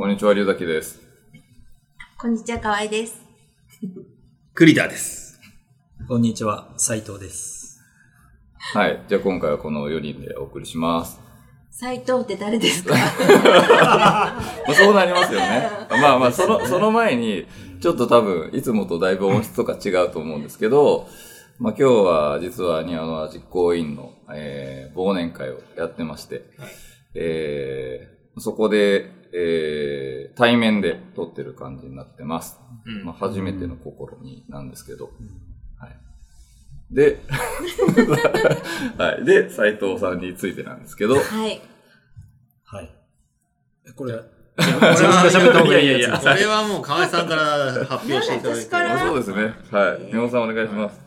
こんにちは、龍崎です。こんにちは、河合です。栗田です。こんにちは、斉藤です。はい。じゃあ今回はこの4人でお送りします。斉藤って誰ですか？まあ、そうなりますよね。まあまあ、その、その前に、ちょっと多分、いつもとだいぶ音質とか違うと思うんですけど、まあ今日は実は庭の実行委員の、えー、忘年会をやってまして、えー、そこで、えー、対面で撮ってる感じになってます。うんまあ、初めての試みなんですけど。はい。で、はい。で、斉藤さんについてなんですけど、はい。はい。えこれ、こ自分が喋った方がいいやつこれはもう河合さんから発表していただいて。そうですね。はい。宮本さんお願いします。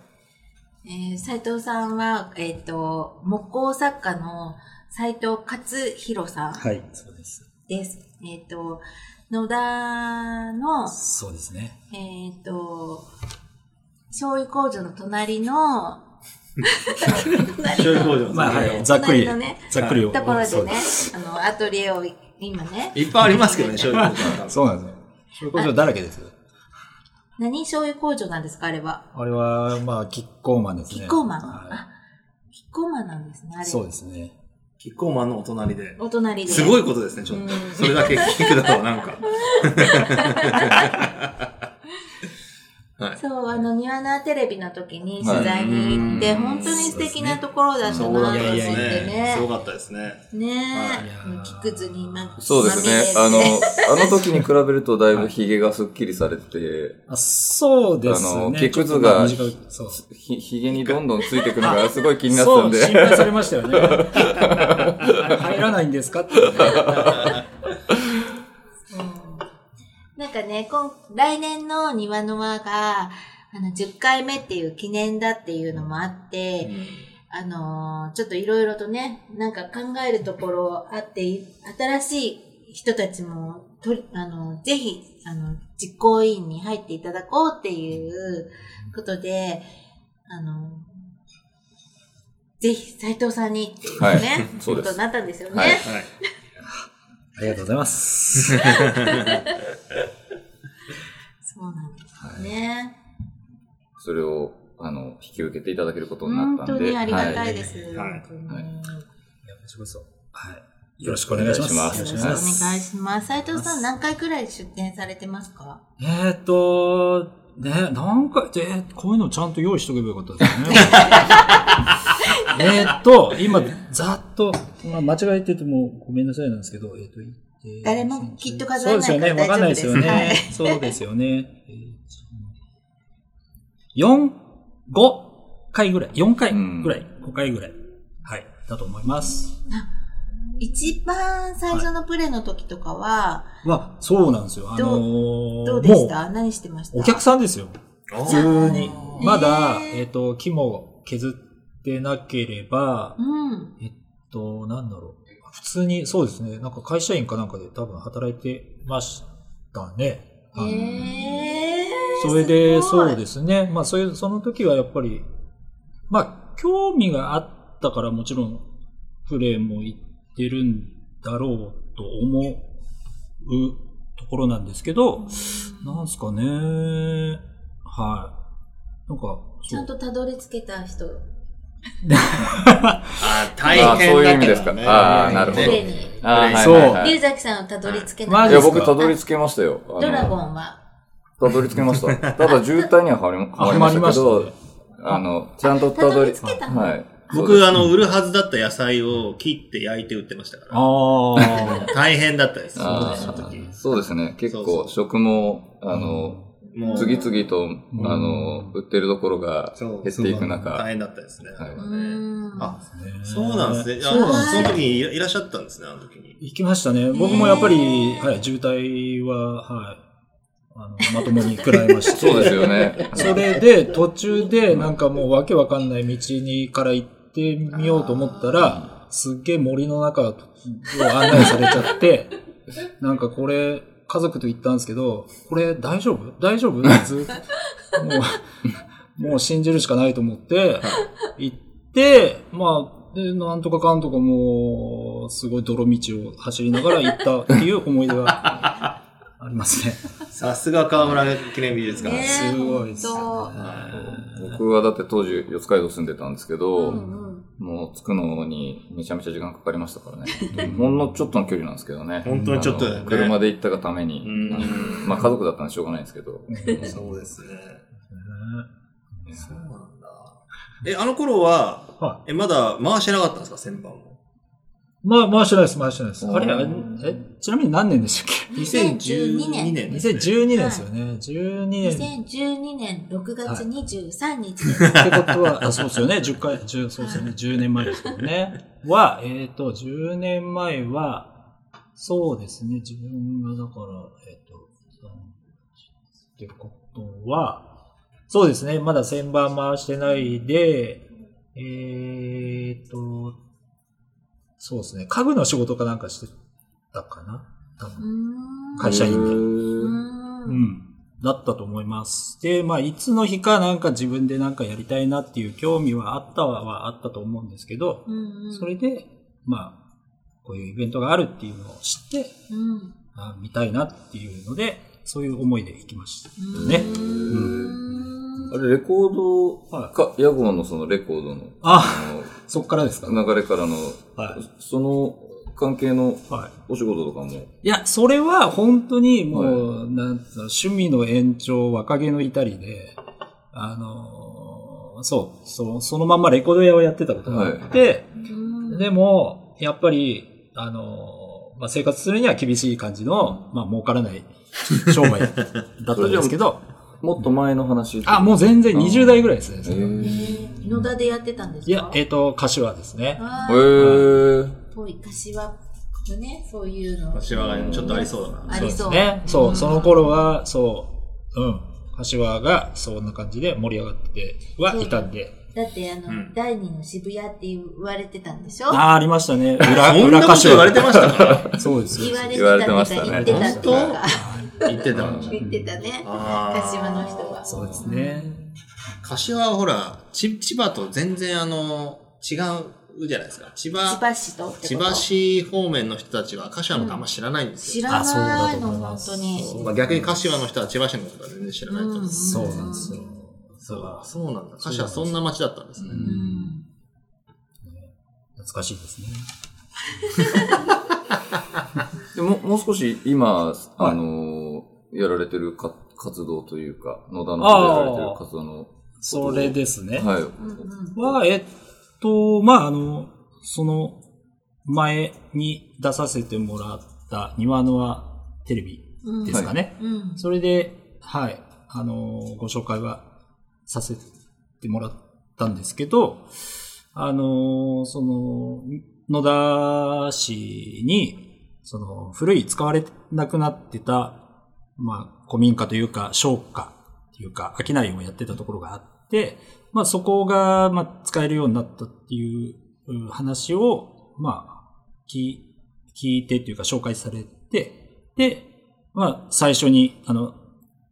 えー、斉藤さんは、えっ、と、木工作家の斉藤勝弘さんはい、そうです。です。えっ、と、野田の、そうですね。えっ、と、醤油工場の隣の、醤油工場のまあ、はい、ざっくり、隣のねざっくりを。ところそうでね、あの、アトリエを今ね、いっぱいありますけどね、醤油工場は。そうなんですよ。そういうことだらけですよ。何？醤油工場なんですか、あれは。あれは、まあ、キッコーマンですね。キッコーマン。はあ、キッコーマンなんですね、あい。れ。そうですね。キッコーマンのお隣で。お隣で。すごいことですね、ちょっと。それだけ聞くだとなんか。はい。そう、あの、ニワナテレビの時に取材に行って、はい本当に素敵なところだったなと思ってそうだったですねごかったですね。ねえ、ー木くずにまそうですね。あの、あの時に比べるとだいぶ髭がスッキリされてて、あそうですね。あの木くずが。ひ髭にどんどんついてくるのがすごい気になってたそう、んで。心配されましたよね。入らないんですかって。なんかね、今、来年の庭の輪が、あの、10回目っていう記念だっていうのもあって、あのーちょっといろいろとね、なんか考えるところあって、新しい人たちも、とり、あの、ぜひ、あの、実行委員に入っていただこうっていうことで、あの、ぜひ斉藤さんにっていうね、はい そうことになったんですよね。はいはい。ありがとうございます。そうなんですね。それを、あの、引き受けていただけることになったんで。本当にありがたはいです。はいはいい。よろしくお願いします。お願いしますよろしくお願い。します。斉藤さん何回くらい出店されてますかえーっと、ね、なんか、えーこういうのちゃんと用意しとけばよかったですね。えーっと、今、ざっと、まあ、間違えててもごめんなさいなんですけど、えーっと、誰もきっと数えないからそうですよね。わかんないですよね。大丈そうですよね。えー4、5回ぐらい。4回ぐらい。5回ぐらい。はい。だと思います。一番最初のプレの時とかは、まあ、そうなんですよ。あのどーどうでした？何してました？お客さんですよ。普通に。まだ、えっ、と、木も削ってなければ、うん。えっと、なんだろう。普通に、そうですね。なんか会社員かなんかで多分働いてましたね。へはいえー。それで、そうすですね。まあ、そういう、その時はやっぱり、まあ、興味があったからもちろん、プレーも行ってるんだろうと思うところなんですけど、なんすかね。はい。なんか、ちゃんとたどり着けた人、あー大変だあそういう意味ですかねあーなるほど。あーはいそう龍崎さんをたどり着けなマいや、僕たどり着けましたよ。ドラゴンは、たどり着けました。ただ渋滞にははまりはまりましたけどはまりまし、あの、ちゃんとたどり、着けたの？はい。僕、あの、売るはずだった野菜を切って焼いて売ってましたから。ああ。大変だったです。あその時ーそうですね。結構食も、あの、もう次々と、あの、売ってるところがそう減っていく大中、変だったですね。はい。あ、そうなんですね。あそうなんその時にいらっしゃったんですね、あの時に。行きましたね。僕もやっぱり、はい、渋滞は、はい、あの、まともに食らいまして。そうですよね。それで、途中で、なんかもうわけわかんない道にから行ってみようと思ったら、すっげえ森の中を案内されちゃって、なんかこれ、家族と行ったんですけど、これ大丈夫？大丈夫？ずもう、もう信じるしかないと思って、行って、まあ、で、なんとかかんとかもう、すごい泥道を走りながら行ったっていう思い出がありますね。さすが河村記念美術館。ねすごいですね。僕はだって当時四街道住んでたんですけど、うんうんもう着くのにめちゃめちゃ時間かかりましたからね。ほんのちょっとの距離なんですけどね。本当にちょっとだよね車で行ったがために。うん まあ家族だったんでしょうがないんですけど。そうですね。そうなんだ。え、あの頃は、はえ、まだ回してなかったんですか、旋盤も。まあ、回してないです、回してないです。うんあれ、え、ちなみに何年でしたっけ？2012年年ですね。2012年ですよね。12年。っ2012年6月23日です。てことは、あそうですよね。10回、10そうですよね。10年前ですけどね。は、えっ、と、10年前は、そうですね。自分がだから、えっ、と、ってことは、そうですね。まだ旋盤回してないで、えっ、と、そうですね。家具の仕事かなんかしてたかな多分。会社員でうんん。だったと思います。で、まあ、いつの日かなんか自分でなんかやりたいなっていう興味はあったははあったと思うんですけど、うんうんそれで、まあ、こういうイベントがあるっていうのを知って、うんあ見たいなっていうので、そういう思いで行きましたね。うーんあれ、レコードか、屋号のそのレコードの、あ、あそっからですか？の流れからの、はい。その関係のはい。お仕事とかも、いや、それは本当にもう、なんつうの趣味の延長、若気の至りで、あのーそう、そそのまんまレコード屋をやってたことがあって、うんでも、やっぱり、あのーまあ、生活するには厳しい感じの、まあ、儲からない商売だったんですけど、もっと前の話。あ、もう全然20代ぐらいですね。えーー野田でやってたんですか？いや、えっ、と、柏ですね。へあーー遠い柏のね、そういうの。柏がちょっとありそうだな。ありそう。ね。そう、その頃は、そう、うん。柏がそんな感じで盛り上がってはいたんで。だってあの、うん第二の渋谷って言われてたんでしょ？ああ、ありまましたね。裏、そんなこと言われてましたかそうです。言われて言われたてましたね言ってたっていうか、言ってた。言ってたね。柏の人は。そうですね。柏はほら、ち千葉と全然あの、違うじゃないですか。千葉、千葉市と千葉市方面の人たちは柏のことあんま知らないんですよ。知らあそうだないの、と思いま本す当に。まあ、逆に柏の人は千葉市のことは全然知らないと思う。そうなんですよ。そうそうなんだ。柏はそんな街だったんですね。うん懐かしいですね。でももう少し今、あのー、やられてるか活動というか、野田の方でやられてる活動の、それですね。はい。うんは、えっと、まあ、あの、その前に出させてもらった庭の輪テレビうんですかね。うん。それで、はい、あの、ご紹介はさせてもらったんですけど、あの、その、野田市に、その、古い使われなくなってた、まあ、古民家というか、商家っていうか、商いをやってたところがあって、まあ、そこが、まあ、使えるようになったっていう話を、まあ、聞いてというか、紹介されて、で、まあ、最初に、あの、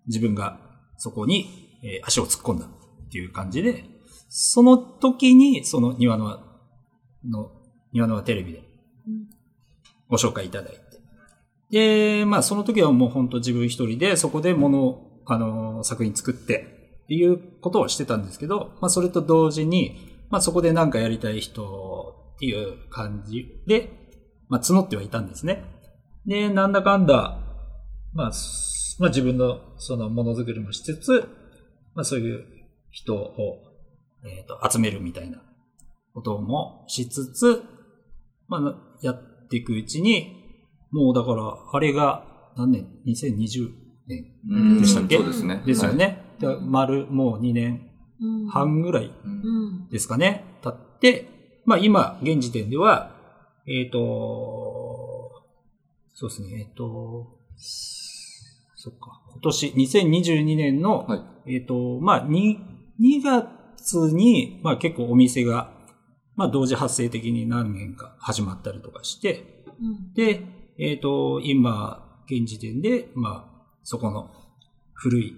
自分がそこに、え足を突っ込んだっていう感じで、その時に、その庭のの、庭のテレビでご紹介いただいて。で、まあ、その時はもう本当自分一人で、そこでものを、あの、作品作って、っていうことをしてたんですけど、まあ、それと同時に、まあ、そこで何かやりたい人っていう感じで、まあ、募ってはいたんですね。で、なんだかんだ、まあ、まあ、自分のそのものづくりもしつつ、まあ、そういう人を、えーと集めるみたいなこともしつつ、まあ、やっていくうちに、もうだから、あれが何年 ?2020 年うんでしたっけ？そうですね。ですよね。で丸、もう2年うん半ぐらい。ですかね、経って、まあ今、現時点では、えっ、と、そうですね、えっ、と、そっか、今年、2022年の、はい。えっ、と、まあ、2、2月に、まあ結構お店が、まあ同時発生的に何件か始まったりとかして、うん。で、えっ、と、今、現時点で、まあ、そこの古い、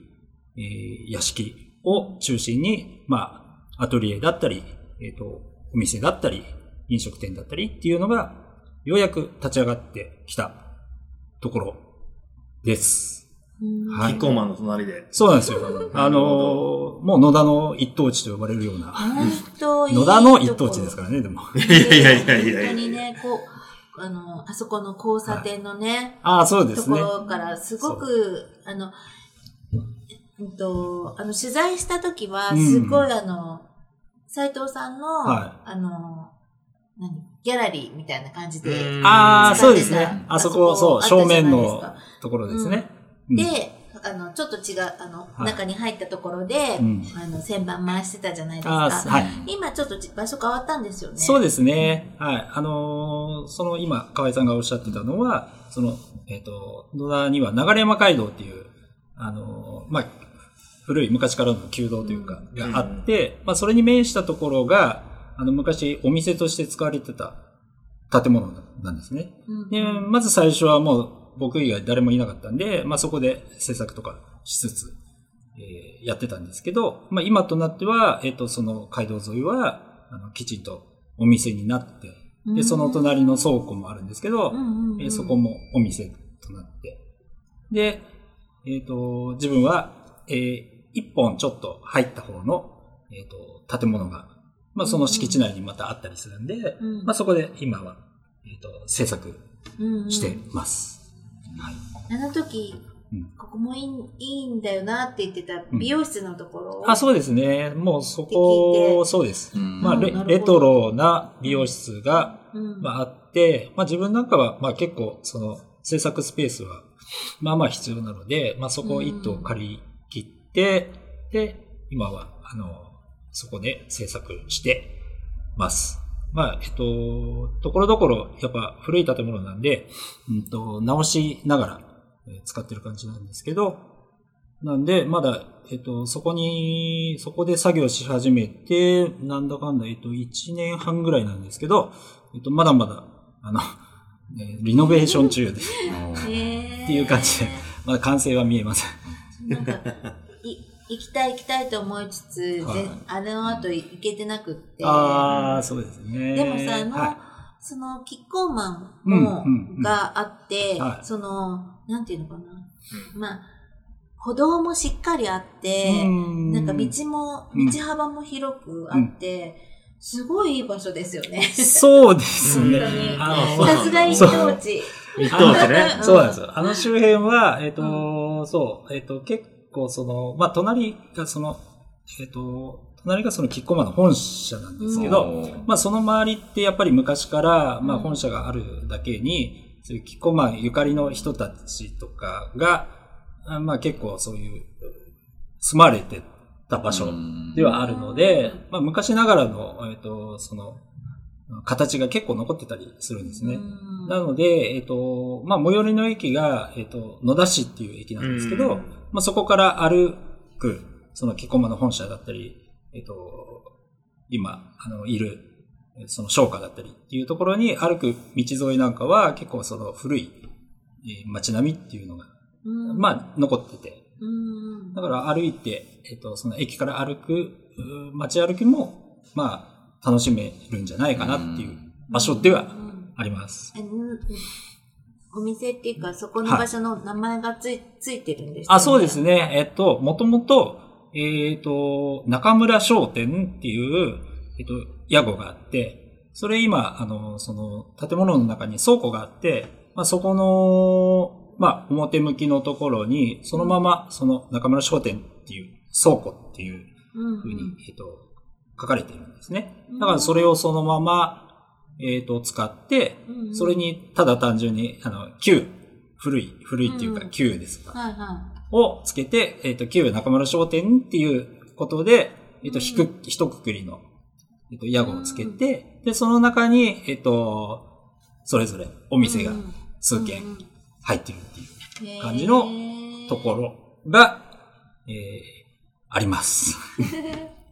えー屋敷を中心に、まあ、アトリエだったり、えっ、と、お店だったり、飲食店だったりっていうのが、ようやく立ち上がってきたところです。うんはいキッコーマンの隣で。そうなんですよ。あのーもう野田の一等地と呼ばれるような。野田の一等地ですからね、でも。いやいやいやいやいや本当にね、こう、あの、あそこの交差点のね、ああ、そうでとすね。ころからすごく、あの、うんと、あの、取材した時は、うんすごいあの、斉藤さんの、はあの、何ギャラリーみたいな感じで、うんああ、そうですね。あそこ、あそう、正面のかところですね。うんで、あの、ちょっと違う、あの、はい中に入ったところで、うんあの、旋盤回してたじゃないですあか。あ、はい。今ちょっと場所変わったんですよね。そうですね。はい。あのーその今、河合さんがおっしゃってたのは、その、えっ、と、野田には流山街道っていう、あのーまあ、古い昔からの旧道というか、があって、まあ、それに面したところが、あの、昔お店として使われてた建物なんですね。うんで、まず最初はもう僕以外誰もいなかったんで、まあそこで制作とかしつつ、えーやってたんですけど、まあ今となっては、えっ、と、その街道沿いは、あの、きちんとお店になって、で、その隣の倉庫もあるんですけど、うんうんうんえーそこもお店となって、で、えっ、と、自分は、えー一本ちょっと入った方の、えっ、と、建物が、まあその敷地内にまたあったりするんで、うんまあそこで今は、えっ、と、制作うんうんしてます。はい。あの時、うんここもいいいいんだよなって言ってた美容室のところ。あ、そうですね。もうそこ、そうです。うんまあレレトロな美容室が、うん。まあ、あって、まあ自分なんかは、まあ結構、その制作スペースは、まあまあ必要なので、まあそこを一棟借り切って、で、今は、あの、そこで制作してます。まあ、えっと、ところどころ、やっぱ古い建物なんで、うんと、直しながらえー使ってる感じなんですけど、なんで、まだ、えっと、そこに、そこで作業し始めて、なんだかんだ、えっと、1年半ぐらいなんですけど、えっと、まだまだ、あの、えーリノベーション中で、へーっていう感じで、まだ完成は見えません。なんか、い行きたい行きたいと思いつつ、はいであの後行けてなくって。ああ、そうですね。でもさ、あの、はいその、キッコーマンうんも、うんうんがあって、はいその、なんていうのかな。まあ、歩道もしっかりあって、うんなんか道も、うん道幅も広くあって、すごいいい場所ですよね。そうですね本当に。あのさすが一等地。一等地ね。そうなんですよ。あの周辺は、えっ、と、そう、えっ、と、結構その、まあ、隣がその、えっ、と、隣がそのキッコーマンの本社なんですけど、うんまあ、その周りってやっぱり昔から、まあ、うん本社があるだけに、そういうキッコーマンゆかりの人たちとかが、あまあ、結構そういう、住まれてた場所ではあるので、まあ、昔ながらの、えっ、と、その、形が結構残ってたりするんですね。うん。なので、えっ、と、まあ、最寄りの駅が、えっ、と、野田市っていう駅なんですけど、うん。まあ、そこから歩く、その、キコマの本社だったり、えっ、と、今、あの、いる、えーその商家だったりっていうところに歩く道沿いなんかは結構その古い、えー街並みっていうのが、うん。まあ、残ってて、うん。だから歩いて、えっ、と、その駅から歩く、街歩きも、まあ、楽しめるんじゃないかなっていう場所ではうんあります。えうんお店っていうか、そこの場所の名前がつい,、ついてるんですあ、そうですね。ね。えっと、もともと、えっと、中村商店っていう、えっと、屋号があって、それ今、あの、その、建物の中に倉庫があって、まあ、そこの、まあ、表向きのところに、そのまま、その中村商店っていう倉庫っていううんふうに、えっと、書かれてるんですね。だからそれをそのまま、えっと、使って、うんそれにただ単純に、あの、旧、古い、古いっていうかうん。旧ですが、はいはをつけて、えっ、と、旧中村商店っていうことで、えっ、と、ひく、ひとくくりの、えっ、と、屋号をつけて、で、その中に、えっ、と、それぞれおい。店がうん数軒うん入ってるっていううん感じのところが、えー、あります。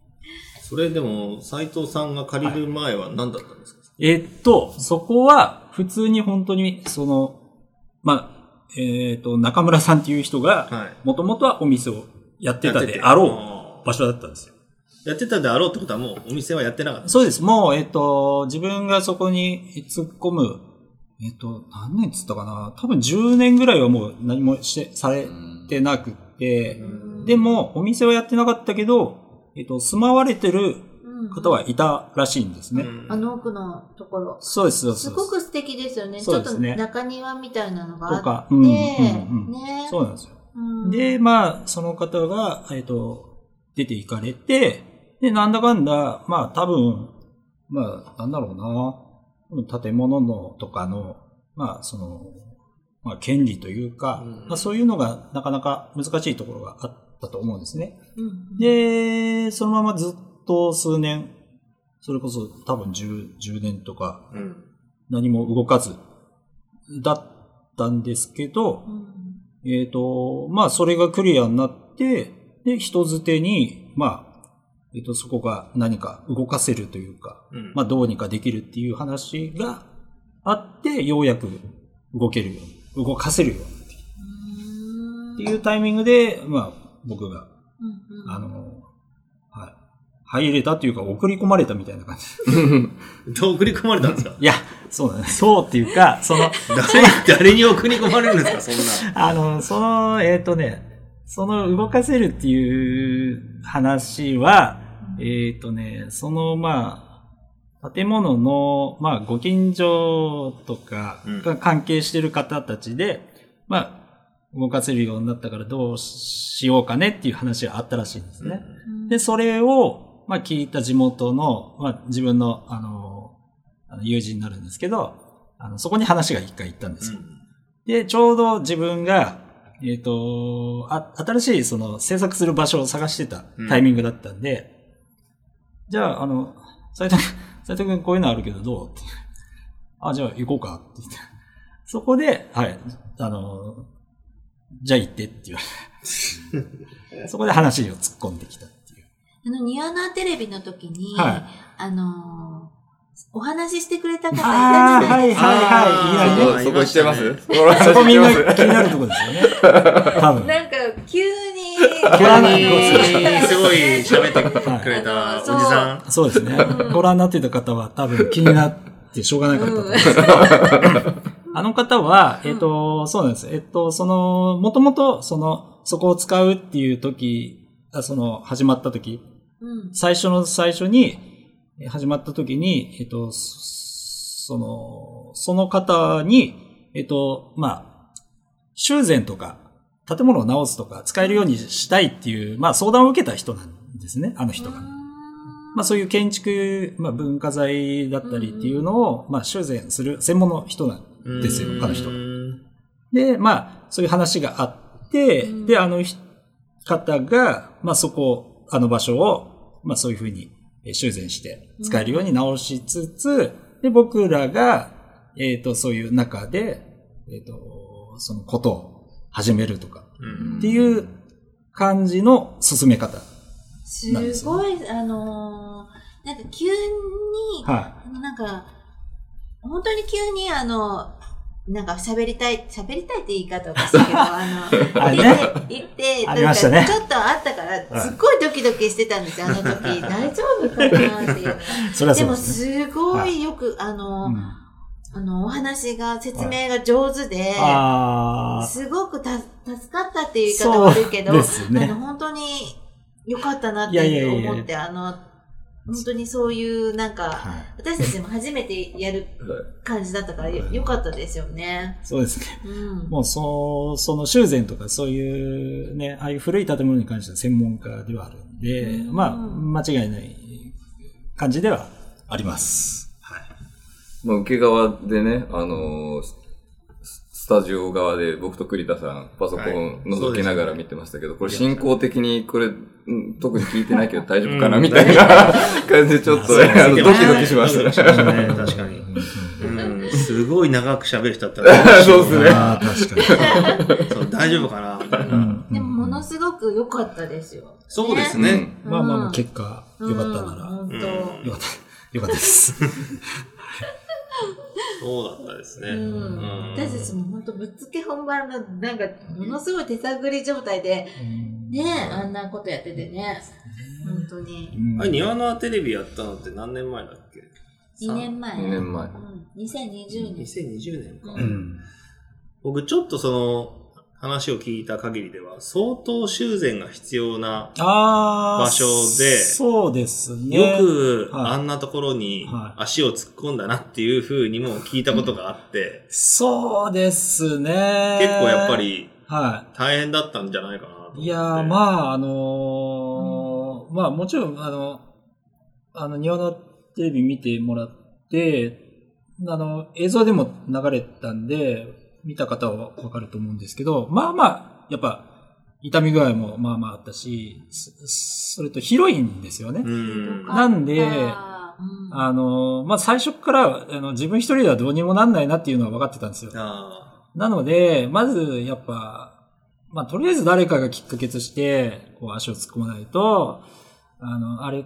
それでも、斎藤さんが借りる前は何だったんですか、えっと、そこは、普通に本当に、その、まあ、えっ、と、中村さんっていう人が、はい。もともとはお店をやってたであろう場所だったんですよ。やってたであろうってことはもうお店はやってなかった。そうです。もう、えっと、自分がそこに突っ込む、えっと、何年っつったかな？多分10年ぐらいはもう何もして、されてなくて、でも、お店はやってなかったけど、えっと、住まわれてるうん方はいたらしいんですね。あの奥のところ。そうです、そうです。すごく素敵ですよね。ちょっとそうですね中庭みたいなのがあって。とか、うん、うん、うん。ねそうなんですよ。うんで、まあ、その方が、えっ、と、出て行かれて、で、なんだかんだ、まあ、多分、まあ、なんだろうな、建物のとかの、まあ、その、まあ、権利というか、うんまあ、そういうのがなかなか難しいところがあったと思うんですね。うんで、そのままずっと数年、それこそ多分 10, 10年とかうん。何も動かずだったんですけど、うんえっ、と、まあ、それがクリアになって、で、人づてに、まあ、えっ、と、そこが何か動かせるというか、うんまあ、どうにかできるっていう話があって、ようやく動けるように、動かせるようにっていうタイミングで、まあ、僕が、うんうんあの、はい、入れたというか、送り込まれたみたいな感じ。ど う送り込まれたんですか？いや、そうだね。そうっていうか、その、誰、誰に送り込まれるんですか、そんな。あの、その、えっ、とね、その動かせるっていう話は、えっ、とね、その、まあ、建物の、まあ、ご近所とかうんが関係してる方たちで、まあ、動かせるようになったからどうしようかねっていう話があったらしいんですね。で、それを、まあ、聞いた地元の、まあ、自分の、あの、あの友人になるんですけど、あの、そこに話が一回行ったんですよ。で、ちょうど自分が、えっ、とあ、新しいその制作する場所を探してたタイミングだったんで、じゃあ、あの、斉藤君、斉藤君こういうのあるけどどうって。あ、じゃあ行こうかって言って。そこで、はい、あの、じゃあ行ってって言われて。そこで話を突っ込んできたっていう。あの、ニワナテレビの時に、はいあのーお話ししてくれた方いたじああ、ゃなはいいですか。はいはい。いやねそこ、そこ知ってます？あそこみんな気になるところですよね。多分。なんか、急に、急に、すごい喋ってくれたおじさん。そうですね。ご覧になってた方は多分気になってしょうがなかったと思います。あの方は、えっ、と、そうなんです。えっ、と、その、もともと、その、そこを使うっていう時、あその、始まった時、うん。最初の最初に、え始まった時に、えっ、と、そその、その方に、えっ、と、まあ、修繕とか、建物を直すとか、使えるようにしたいっていう、まあ、相談を受けた人なんですね、あの人が。まあそういう建築、まあ文化財だったりっていうのを、まあ修繕する専門の人なんですよ、あの人う。んで、まあそういう話があって、で、あのひ方が、まあそこ、あの場所を、まあそういうふうにえー修繕して使えるように直しつつ、で、僕らが、えっ、と、そういう中で、えっ、と、そのことを始めるとか、うんっていう感じの進め方。すごい、あのーなんか急に、はあのなんか、本当に急にあの、なんか喋りたい、喋りたいって言い方おかしいけど、あの、あれね言って、なんかちょっとあったから、すっごいドキドキしてたんですよ、あの時。大丈夫かなっていう。い。それはでもそうですごいよく、あの、うんあの、お話が、説明が上手で。すごくた助かったっていう言い方は悪いけど、あの、本当に良かったなっていやいや思って、あの、本当にそういう、なんか、はい。私たちも初めてやる感じだったからよ良かったですよね。そうですね。うん。もう、そその修繕とかそういうね、ああいう古い建物に関しては専門家ではあるんで、うんまあ、間違いない感じではあります。はい。まあ、受け側でね、あのータジオ側で僕と栗田さん、パソコン覗きながら見てましたけど、これ進行的にこれ、うん特に聞いてないけど大丈夫かなうんみたいな感じでちょっとね、あのドキドキしましたね。確かに。すごい長く喋る人だったら、そうですね。ああ、確かに。そう大丈夫かなでも、ものすごく良かったですよ。そうですうんね。まあまあまあ、結果、良かったなら、本当。うんよかった、よかったです。そうだったですね。うんうん私たちも本当ぶっつけ本番の、なんか、ものすごい手探り状態で、ね、あんなことやっててね。本当に。うんあれ、庭のテレビやったのって何年前だっけ？2年前。2年前うん。2020年。2020年か。うん。僕ちょっとその話を聞いた限りでは、相当修繕が必要な、場所でそうですね。よくはいあんなところにはい足を突っ込んだなっていう風にも聞いたことがあって、そうですね。結構やっぱ。りは大変だったんじゃないかなと。い。いやー、まあ、あのーまあもちろん、あの、あの、庭のテレビ見てもらって、あの、映像でも流れたんで、見た方はわかると思うんですけど、まあまあ、やっぱ、痛み具合もまあまああったし、そそれと広いんですよね。うん。なんであーうんあの、まあ、最初から、あの、自分一人ではどうにもなんないなっていうのは分かってたんですよ。あなので、まず、やっぱ、まあ、とりあえず誰かがきっかけとして、こう、足を突っ込まないと、あの、あれ、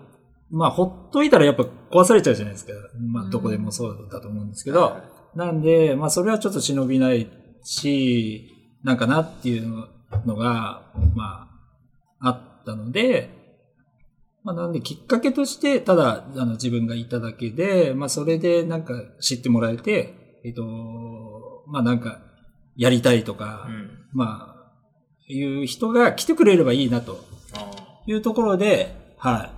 まあ、ほっといたらやっぱ壊されちゃうじゃないですか。まあ、どこでもそうだと思うんですけど、はなんで、まあ、それはちょっと忍びないし、なんかなっていうのが、まあ、あったので、まあ、なんできっかけとして、ただ、あの、自分がいただけで、まあ、それでなんか知ってもらえて、えっと、まあ、なんか、やりたいとか、うん。まあ、いう人が来てくれればいいなとあいうところで、は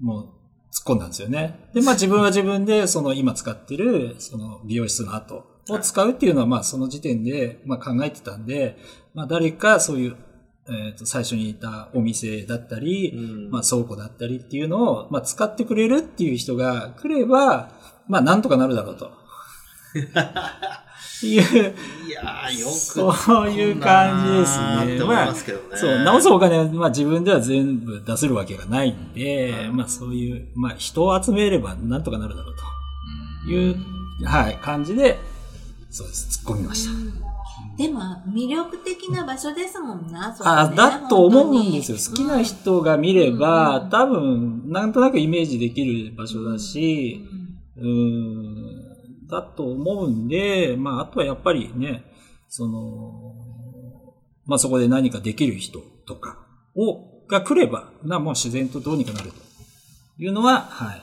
い。もう、突っ込んだんですよね。で、まあ自分は自分で、その今使ってる、その美容室の後を使うっていうのは、まあその時点で、まあ考えてたんで、まあ誰かそういう、えっ、と、最初にいたお店だったり、うんまあ倉庫だったりっていうのを、まあ使ってくれるっていう人が来れば、まあなんとかなるだろうと。いう、いやー、よく。そういう感じですね。ますけどね。そう、直すお金は、まあ自分では全部出せるわけがないんで、まあそういう、まあ人を集めればなんとかなるだろうという、はい、感じで、そうです、突っ込みました。でも、魅力的な場所ですもんな、そこあ、ねだと思うんですよ。好きな。本人が見れば、うん多分、なんとなくイメージできる場所だし、うん、だと思うんで、まあ、あとはやっぱりね、その、まあそこで何かできる人とかを、が来れば、な、もう自然とどうにかなるというのは、はい、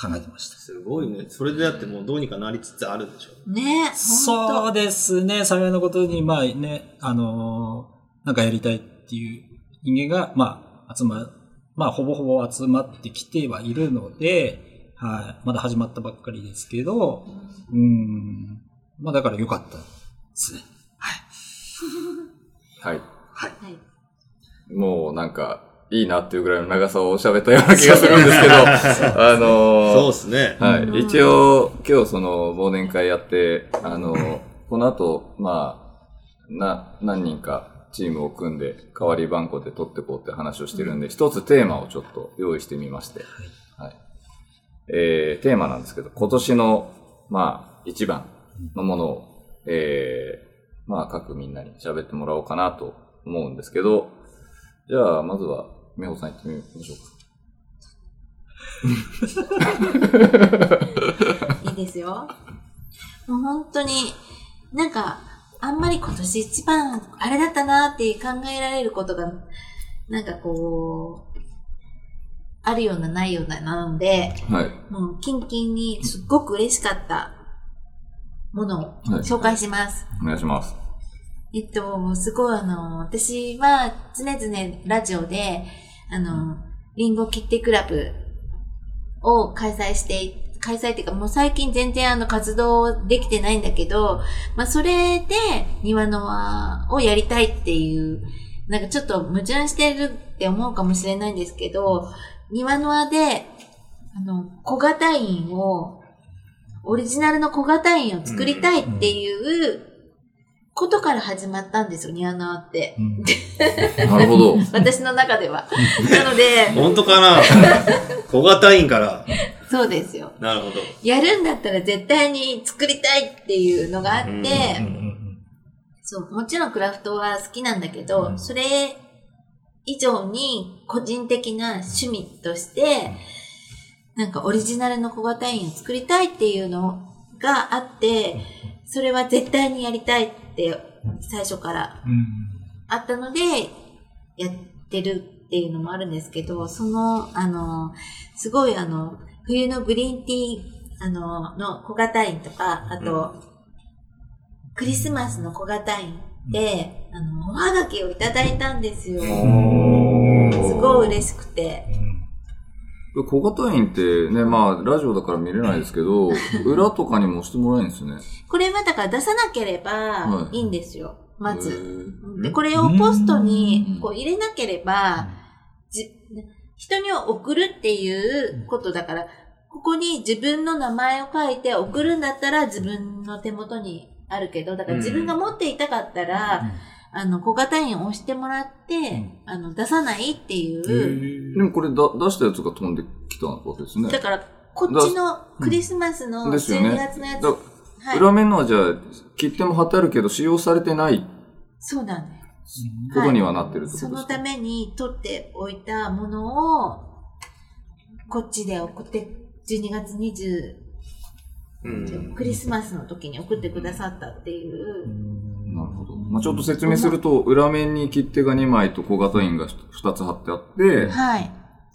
考えてました。すごいね。それでだってもうどうにかなりつつあるでしょ。ねそううですね、幸いなことに、まあね、あのーなんかやりたいっていう人間が、まあ、集ま、まあ、ほぼほぼ集まってきてはいるので、はい、まだ始まったばっかりですけど、うん、まあ、だから良かったですね。はい。はい。もうなんか、いいなっていうぐらいの長さを喋ったような気がするんですけど、あのーそうですね。はい。うん一応、今日その忘年会やって、あの、この後、まあ、な、何人かチームを組んで、代わり番号で取ってこうって話をしてるんで、一つテーマをちょっと用意してみまして、はい。えー、テーマなんですけど、今年の、まあ、一番のものを、えー、まあ、各みんなに喋ってもらおうかなと思うんですけど、じゃあ、まずは、美穂さん行ってみましょうか。いいですよ。もう本当に、なんか、あんまり今年一番あれだったなって考えられることが、なんかこう、あるようなないようななので、はい。もうキンキンにすっごく嬉しかったものをはい紹介します。お願いします。えっと、すごいあの、私は常々ラジオで、あの、リンゴ切手クラブを開催して、開催っていうかもう最近全然あの活動できてないんだけど、まあそれで庭の輪をやりたいっていう、なんかちょっと矛盾してるって思うかもしれないんですけど、庭の輪で、あの、小型院を、オリジナルの小型院を作りたいっていうことから始まったんですよ、庭の輪って。うんなるほど。私の中では。なので、本当かな？小型員から。そうですよ。なるほど。やるんだったら絶対に作りたいっていうのがあって、そう、もちろんクラフトは好きなんだけど、うんそれ以上に個人的な趣味として、なんかオリジナルの小型員を作りたいっていうのがあって、それは絶対にやりたいって最初からうんあったので、やってるっていうのもあるんですけど、その、あの、すごいあの、冬のグリーンティー、あの、の小型印とか、あと、クリスマスの小型印で、あの、おはがきをいただいたんですよ。すごい嬉しくて。小型印ってね、まあ、ラジオだから見れないですけど、裏とかにも押してもらえるんですね。これはだから出さなければはいいいんですよ。まへず。ーで、これをポストうんにこう入れなければ、じ、人に送るっていうことだから、ここに自分の名前を書いて送るんだったら自分の手元にあるけど、だから自分が持っていたかったら、あの、小型印を押してもらって、んあの、出さないっていう。でもこれだ出したやつが飛んできたわけですね。だから、こっちのクリスマスの12ですよね月のやつ。だはい。裏面のはじゃあ、切手も貼ってあるけど、使用されてないそうなんだよ。ことにはなってるってことそのですか、ために取っておいたものを、こっちで送って、12月20、うん。クリスマスの時に送ってくださったっていう。なるほど。まあ、ちょっと説明すると、裏面に切手が2枚と小型印が2つ貼ってあって、はい。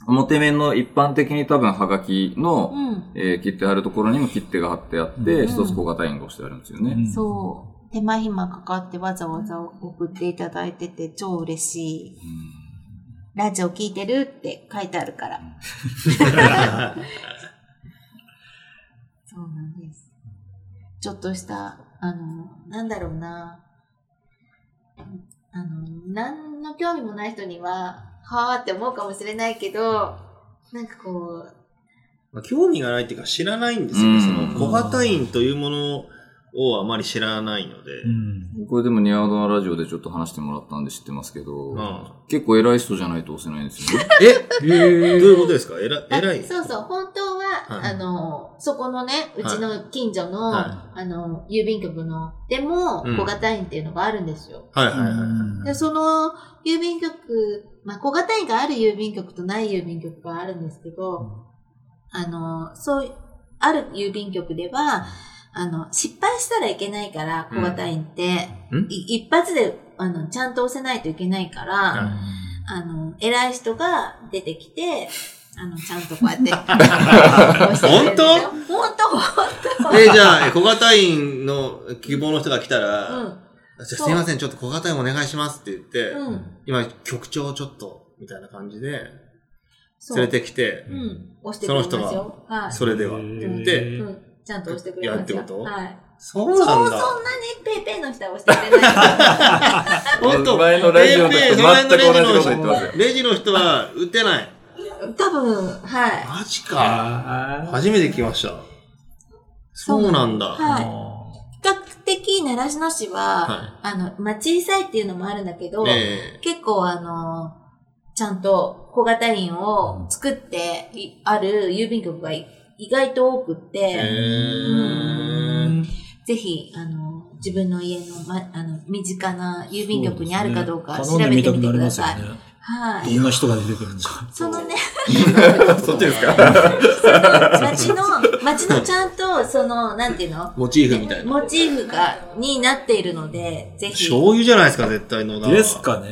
表面の一般的に多分ハガキの、うん。えー切手貼るところにも切手が貼ってあって、うん一つ小型印が押してあるんですよね。そう。手間暇かかってわざわざ送っていただいてて超嬉しい。ラジオ聞いてるって書いてあるから。ちょっとした、あの、なんだろうな。あの、何の興味もない人には、はーって思うかもしれないけど、なんかこう、まあ興味がないっていうか知らないんですよね。うんその小型印というものをあまり知らないので。これでもニアードのラジオでちょっと話してもらったんで知ってますけど、うん結構偉い人じゃないと押せないんですよね。え？どういうことですか？えら、あ偉いそうそう、本当は、はいあの、そこのね、うちの近所の、はあの、郵便局の、でも、うん。小型印っていうのがあるんですよ。はいはいはいはい。で、その、郵便局、まあ、小型印がある郵便局とない郵便局があるんですけど、あの、そう、ある郵便局では、あの、失敗したらいけないから、小型印って、一発で、あの、ちゃんと押せないといけないから、はい。あの、偉い人が出てきて、あの、ちゃんとこうやって 押してくれるんですよ。本当？本え、じゃあ、え小型印の希望の人が来たら、当じゃあすいません、ちょっと小型印お願いしますって言って、うん。うん。今、局長ちょっと、みたいな感じで、そう連れてきてう、ん。押してくれますその人よ。はい。それでは。うんでうん。ちゃんと押してくれますよ。やるってこと？はい。そうそう、そなんだ。んなにペイペイの人は押してくれない。本当前のラジオの時と全く同じこと言ってますよ。レジの人は打てない。多分、はい。マジか。あ初めて聞きました。そうなんだ。はい。比較的、習志野市は、はあの、まあ、小さいっていうのもあるんだけど、え結構あの、ちゃんと小型印を作っていある郵便局がい意外と多くって、えーぜひ、あの、自分の家の、ま、あの、身近な郵便局にあるかどうか調べてみてください。。はい。どんな人が出てくるのか。そのね、そっちですか？街の、街のちゃんと、その、なんていうの？モチーフみたいな。モチーフが、になっているので、ぜひ。醤油じゃないですか、絶対野田は。ですかね。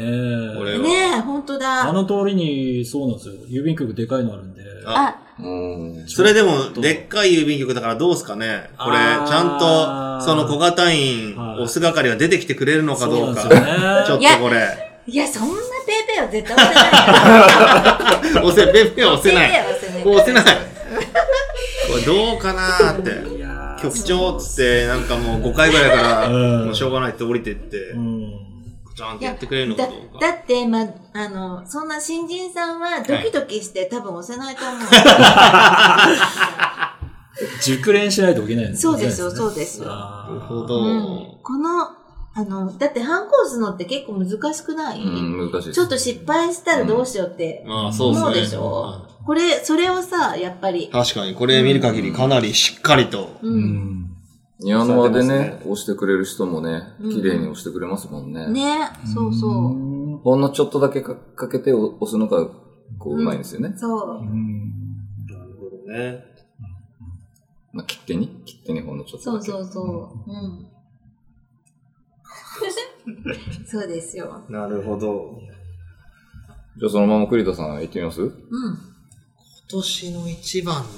これは。ねえ、本当だ。あの通りに、そうなんですよ。郵便局でかいのあるんで。あ、うんそれでも、でっかい郵便局だからどうすかねこれ、ちゃんと、その小型員、はい押す係が出てきてくれるのかどうか。そうね ちょっとこれ。いや、そんなは絶対押せない。押せ、ペンペン押せない。ペイペイは押せない。こう押せない。これどうかなーって。局長っつって、なんかもう5回ぐらいから、うんもうしょうがないって降りてってう、ん。ちゃんとやってくれるのかだどうか。だって、ま、あの、そんな新人さんはドキドキして多分押せないと思う。熟練しないといけないんですそうですよ、そうですよ。なるほど。うんこの、あの、だってハンコ押すのって結構難しくない、うん、難しいです。ちょっと失敗したらどうしようってまあ、そうですね。思うでしょ？これ、それをさ、やっぱり、確かに、これ見る限りかなりしっかりと。う。うんん。ニアノアでね押してくれる人もね、うん綺麗に押してくれますもんね。ね、そうそう。うん。ほんのちょっとだけかかけて押すのが、こう、うまいんですよね。そう。なるほどね。まあ、切手に？切手にほんのちょっとだけ。そうそうそう。うん。そうですよ。なるほど。じゃあそのまま栗田さん行ってみます？うん。今年の一番ね。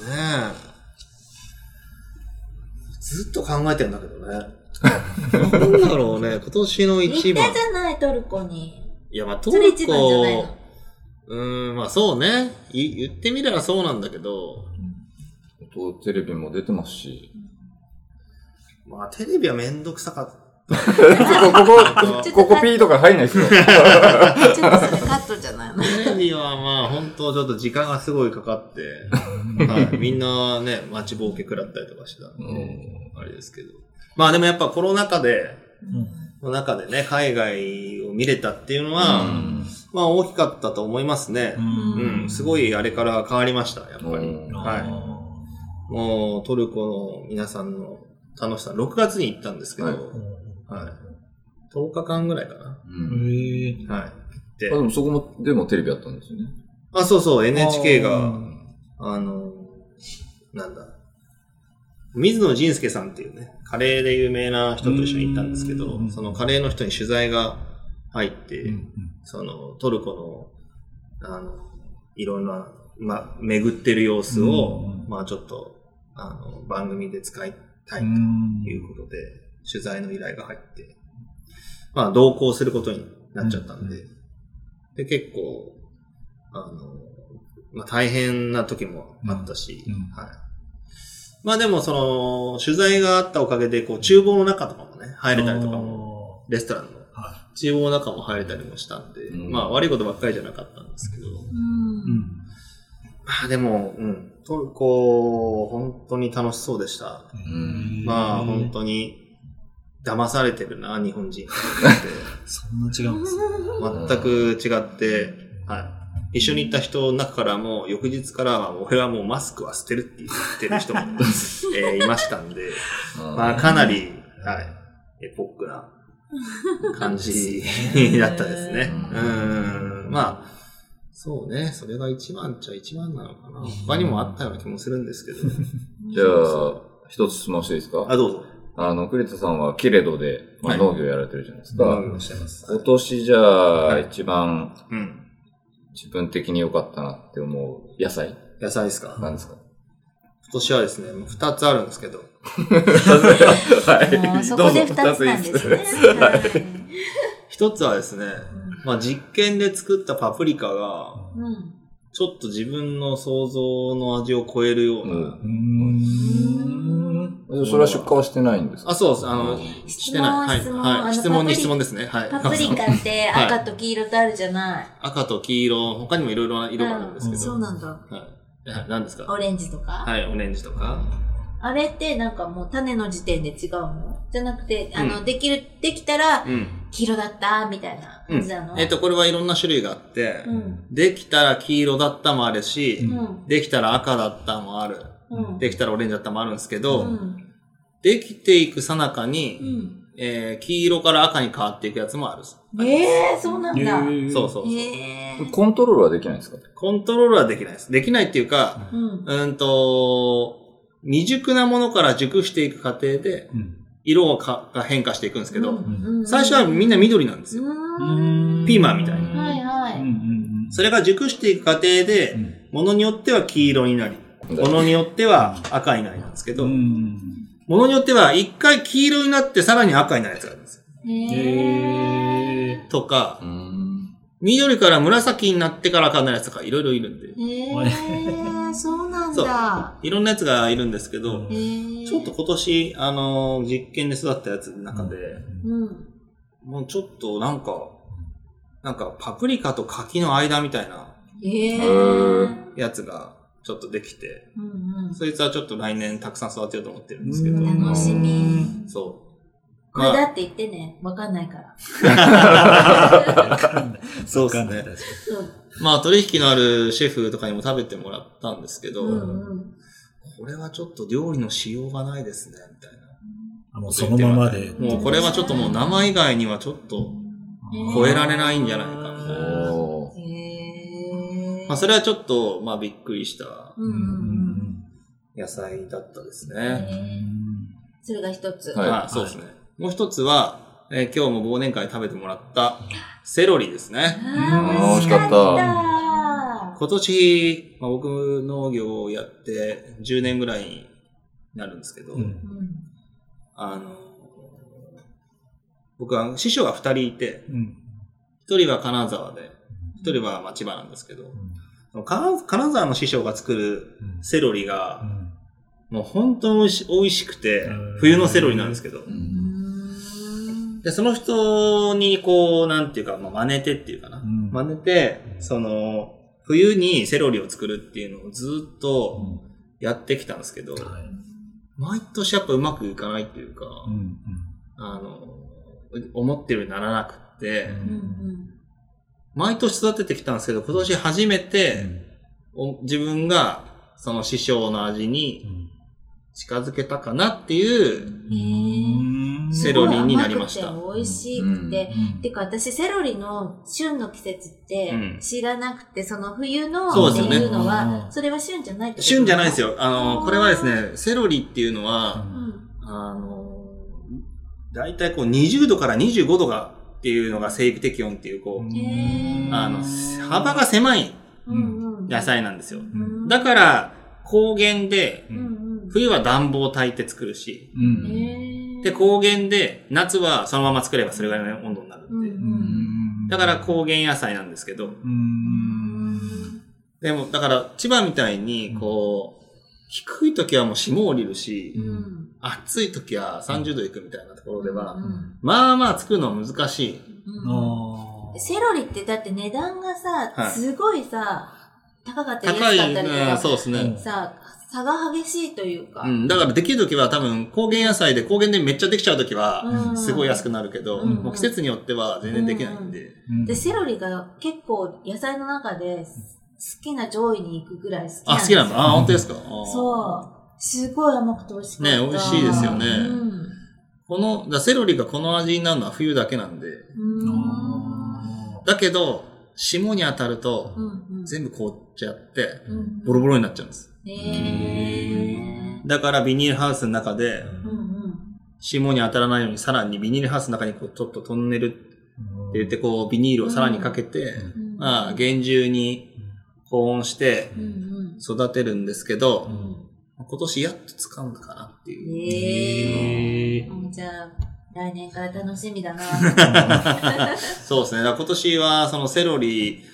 ずっと考えてんだけどね。なんだろうね、今年の行一番ったじ。ゃない、トルコに。いや、まあ、トル一番じゃないのコ、うーん、まあそうね。い言ってみればそうなんだけど、とテレビも出てますし。まあテレビはめんどくさかった。ここ、ここピーとか入んないですよ。ちょっとそれカットじゃないの。テレビはまあ本当ちょっと時間がすごいかかって、はい、みんなね、待ちぼうけ食らったりとかしてたんで、あれですけど。まあでもやっぱコロナ禍で、の中でね、海外を見れたっていうのは、うんまあ大きかったと思いますね。んうん、すごいあれから変わりました、やっぱり。うんはい。もうトルコの皆さんの楽しさ、6月に行ったんですけど、ははいい。10日間ぐらいかな。うんへえ。はい。あででもそこも、でもテレビあったんですよね。あ、そうそう、NHK あが、あの、なんだ、水野仁介さんっていうね、カレーで有名な人と一緒に行ったんですけどう、んそのカレーの人に取材が入って、うんそのトルコの、あの、いろんな、ま、巡ってる様子を、うんまあちょっと、あの、番組で使いたいとうんいうことで、取材の依頼が入って、まあ同行することになっちゃったんで、で、結構、あの、まあ大変な時もあったし、うん。うん。はい。まあでもその、取材があったおかげで、こう、厨房の中とかもね、入れたりとかも、レストランのは厨房の中も入れたりもしたんで、うん。まあ悪いことばっかりじゃなかったんですけど。まあでも、うん、トルコ、本当に楽しそうでした。んまあ本当に、騙されてるな、日本人。っ てそんな違うんですね。全く違って、はい。一緒に行った人の中からも、翌日からは、俺はもうマスクは捨てるって言ってる人も、えーいましたんで、まあかなり、はい、エポックな感じだったですね。うん。まあ、そうね。それが一番っちゃ一番なのかな。他にもあったような気もするんですけど。じゃあ、一つ質問していいですか？あ、どうぞ。あの、栗田さんはキレドで、まあ、はい農業やられてるじゃないですか。農業してます。今年じゃあ、はい一番うん。自分的に良かったなって思う野菜野菜ですか？なんですか？今年はですね、二つあるんですけど。はい。そこで二つなんですね。一つはですね、まあ実験で作ったパプリカが、うんちょっと自分の想像の味を超えるような。それは出荷はしてないんですか？あ、そうです。あの、質してない。問、はい。はい。質問。質問に質問でですね。はい。パプリカってはい赤と黄色とあるじゃない。赤と黄色、他にもいろいろな色があるんですけど。そうなんだ。はい。はい何ですか？オレンジとか？はい、オレンジとか。あれってなんかもう種の時点で違うの？じゃなくて、あの、うんできる、できたらうん。黄色だった？みたいなうん感じなの？えっと、これはいろんな種類があって、うん。できたら黄色だったもあるし、うん。できたら赤だったもある。うん。できたらオレンジだったもあるんですけうど、ん。できていくさなかうに、ん。えー黄色から赤に変わっていくやつもある。ええー、そうなんだ。そうそうそう。ええー。コントロールはできないんですか？コントロールはできないです。できないっていうか、うん。うんと、未熟なものから熟していく過程で、うん。色がが変化していくんですけど、うん最初はみんな緑なんですよ。うん。ピーマンみたいなな。はいはい。うん。それが熟していく過程で、うんものによっては黄色になり、ものによっては赤になりなんですけど、うん。ものによっては一回黄色になってさらに赤になるやつがあるんですよ。へえとかう、ん。緑から紫になってから赤になるやつとかいろいろいるんで、そうなんだ。いろんなやつがいるんですけど。ちょっと今年、あの、実験で育ったやつの中で、うん。もうちょっとなんか、なんかパプリカと柿の間みたいなやつがちょっとできて、うんうん。そいつはちょっと来年たくさん育てようと思ってるんですけど、うん楽しみ。そう。これだって言ってね、わかんないから。そうですね。まあ取引のあるシェフとかにも食べてもらったんですけど、うんうん。これはちょっと料理のしようがないですね、みたいな。あもうそのままで。もうこれはちょっともう生以外にはちょっと超えられないんじゃないかみたいな。まあそれはちょっと、まあびっくりした。野菜だったですへね。えそれが一つ。はいあそうですね。もう一つは、えー今日も忘年会で食べてもらったセロリですね。あー美味しかった今年、まあ、僕農業をやって10年ぐらいになるんですけど、うんうんあの、僕は師匠が二人いて、うん。一人は金沢で、一人は千葉なんですけど、金金沢の師匠が作るセロリが、もう本当に美味しくてうん、冬のセロリなんですけど、で、その人にこう、なんていうか、まあ、真似てっていうかな。ん。真似て、その、冬にセロリを作るっていうのをずっとやってきたんですけど、はい。毎年やっぱうまくいかないっていうか、うん。あの、思ってるようにならなくって、うんうん毎年育ててきたんですけど、今年初めて、お自分がその師匠の味に近づけたかなっていう、セロリになりました。すごい甘くて美味しくて。てか私セロリの旬の季節ってうん。知らなくて、その冬のっていうのは、うん。それは旬じゃないってこと？旬じゃないですよ。ああの、ー。これはですね、セロリっていうのは、うん。あの、だいたいこう20度から25度がっていうのが生育適温っていう、こう、あの、幅が狭い。野菜なんですよ。うん。だから、高原で。冬は暖房を焚いて作るし、で、高原で、夏はそのまま作ればそれぐらいの温度になるうんんで。うん。だから高原野菜なんですけど、うん。でも、だから、千葉みたいに、こう、低い時はもう霜降りるし、うん。暑い時は30度いくみたいなところでは、うん。まあまあ作るのは難しい。うん。あセロリってだって値段がさ、はい。すごいさ、高かったり安かったりとうんか、そうですね。うんさ、差が激しいというか。うん、だからできる時は多分高原野菜で高原でめっちゃできちゃう時はうん。すごい安くなるけど、うん。もう季節によっては全然できないんで。で、セロリが結構野菜の中で好きな上位に行くぐらい好きあ、好きなんだ。あ、う。本当ですか？う。そう。すごい甘くて美味しかった。ね美味しいですよねうん。この、だセロリがこの味になるのは冬だけなんで。うんだけど、霜に当たるとうんうん。全部凍っちゃって、うんボロボロになっちゃうんです。へーだからビニールハウスの中で、うんうん。霜に当たらないようにさらにビニールハウスの中にこうちょっとトンネルって言ってこうビニールをさらにかけて、うんまあ厳重に保温してうんうん。育てるんですけど、うん今年やっと使うのかなっていう。ええー。じゃあ、来年から楽しみだな。そうですね。今年はそのセロリ、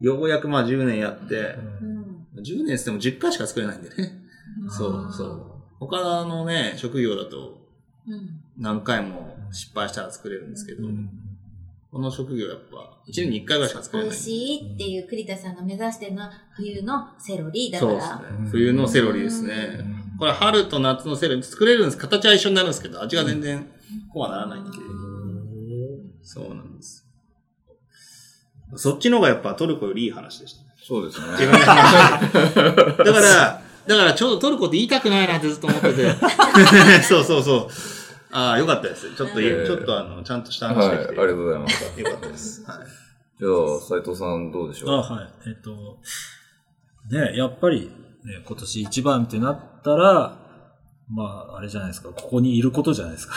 ようやくまあ10年やって、うん。10年っても10回しか作れないんでね。そうそう。他のね、職業だとうん。何回も失敗したら作れるんですけど、この職業やっぱ1年に1回ぐらいしか作れない。美味しいっていう栗田さんが目指してるのは冬のセロリだかそうですねら。。冬のセロリですね。これ春と夏のセロリ作れるんです。形は一緒になるんですけど、味が全然こうはならないんで。そうなんです。そっちの方がやっぱトルコよりいい話でした。そうですね。だから、だからちょうどトルコって言いたくないなってずっと思ってて。そうそうそう。ああ、よかったです。ちょっと、ええちょっとあの、ちゃんとしたはい、あ話できて。りがとうございます。よかったです。はい。じゃあ、斉藤さんどうでしょう？あ、はい。えっと、ね、やっぱり、ね、今年一番ってなったら、まあ、あれじゃないですか、ここにいることじゃないですか。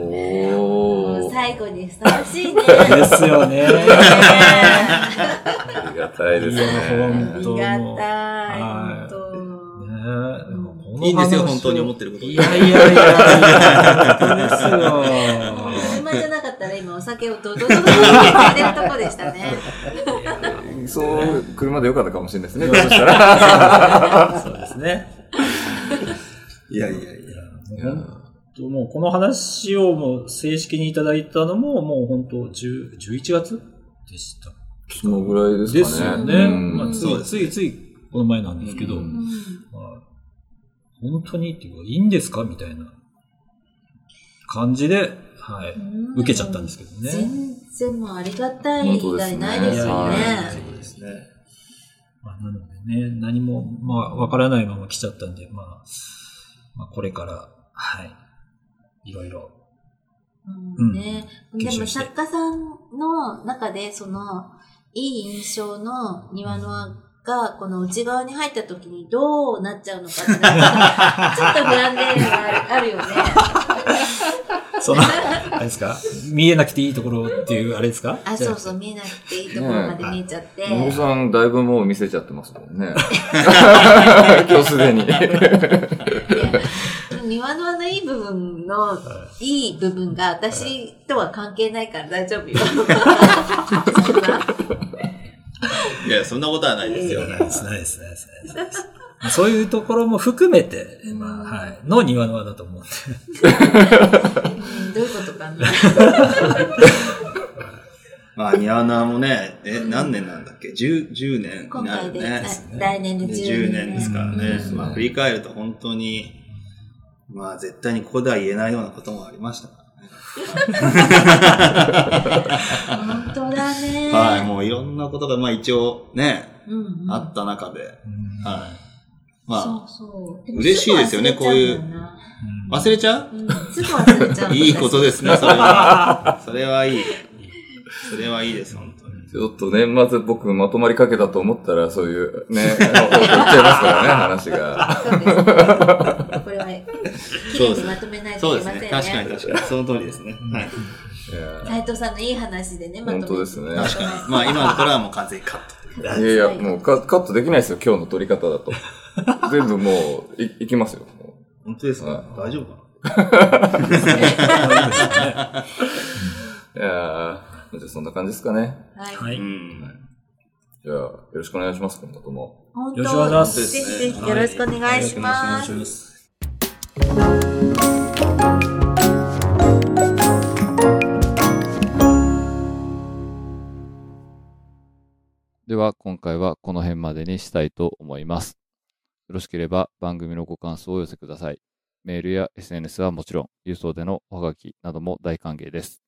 おー。最後にふさわしいね。ですよね。ありがたいですいやね。ありがたい。はいいいんですよ、本当に思ってることいやいやいや、本当ですよ。車じゃなかったら今お酒をドドドドドって言ってるとこでしたね。そう、車でよかったかもしれないですね、どうしたら。そうですね。いやいやいや。もうこの話をもう正式にいただいたのももう本当10 11月でした。そのぐらいですかね。ですよね。うんまあ、ついついついこの前なんですけど、本当にっていうか、いいんですか？みたいな。感じで、はい、受けちゃったんですけどね。全然もうありがたい以外ないですよね。ね。そうですね。まあ、なのでね、何も、まあ、わからないまま来ちゃったんで、まあ、まあ、これから、はい、いろいろ。うん。ね、でも吸収して。作家さんの中でそのいい印象の庭の輪がこの内側に入った時にどうなっちゃうのかってちょっと不安ではあるよね。その、あれですか？見えなくていいところっていう、あれですか？あ、そうそう、見えなくていいところまで見えちゃって。野茂さん、だいぶもう見せちゃってますもんね。今日すでに。庭庭のあのいい部分の、いい部分が私とは関係ないから大丈夫よ。そんないや、そんなことはないですよ。ないです、ないです、ないです。そういうところも含めて、まあ、はい、の庭の輪だと思うんで。うんどういうことかな。まあ、ニャーナーもね、え、何年なんだっけ ?10、10年今にな回で、るね。あ来年でで10 10年ですからね。うんまあ、振り返ると本当に、まあ、絶対にここでは言えないようなこともありましたからね。本当だね。はい、もういろんなことが、まあ一応ね、うんうんあった中で、はい。まそうあ、そう。も嬉しいですよねすぐ忘れちゃうんだよな忘れちゃう？うんすぐ忘れちゃう。いいことですね、それは。それはいい。それはいいです、本当に。ちょっと年末僕まとまりかけたと思ったら、そういうね、方向行っちゃいますからね、話が。これは、綺麗にまとめないといけませんね。確かに確かに。その通りですね。はい。いや斉藤さんのいい話でね、まとめ本当ですね確かに。まあ今のところはもう完全にカット。いやいや、もうカカットできないですよ、今日の撮り方だと。全部もう、い、いきますよ。も本当ですか？は大丈夫かういやーじゃあそんな感じですかね。はい。じゃあ、よろしくお願いします、今後とも。本よろしくお願いしますぜひぜひよろしくお願いします。ます。では今回はこの辺までにしたいと思います。よろしければ番組のご感想をお寄せください。メールや SNS はもちろん、郵送でのおはがきなども大歓迎です。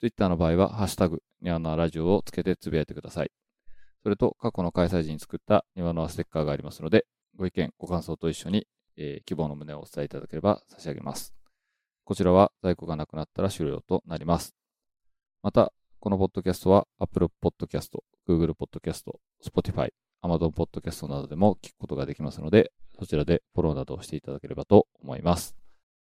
Twitter の場合は、ハッシュタグ、ニワノアラジオをつけてつぶやいてください。それと、過去の開催時に作ったニワノアステッカーがありますので、ご意見、ご感想と一緒に、えー希望の旨をお伝えいただければ差し上げます。こちらは在庫がなくなったら終了となります。また、このポッドキャストは Apple Podcast、Google Podcast、Spotify、Amazon Podcast などでも聞くことができますので、そちらでフォローなどをしていただければと思います。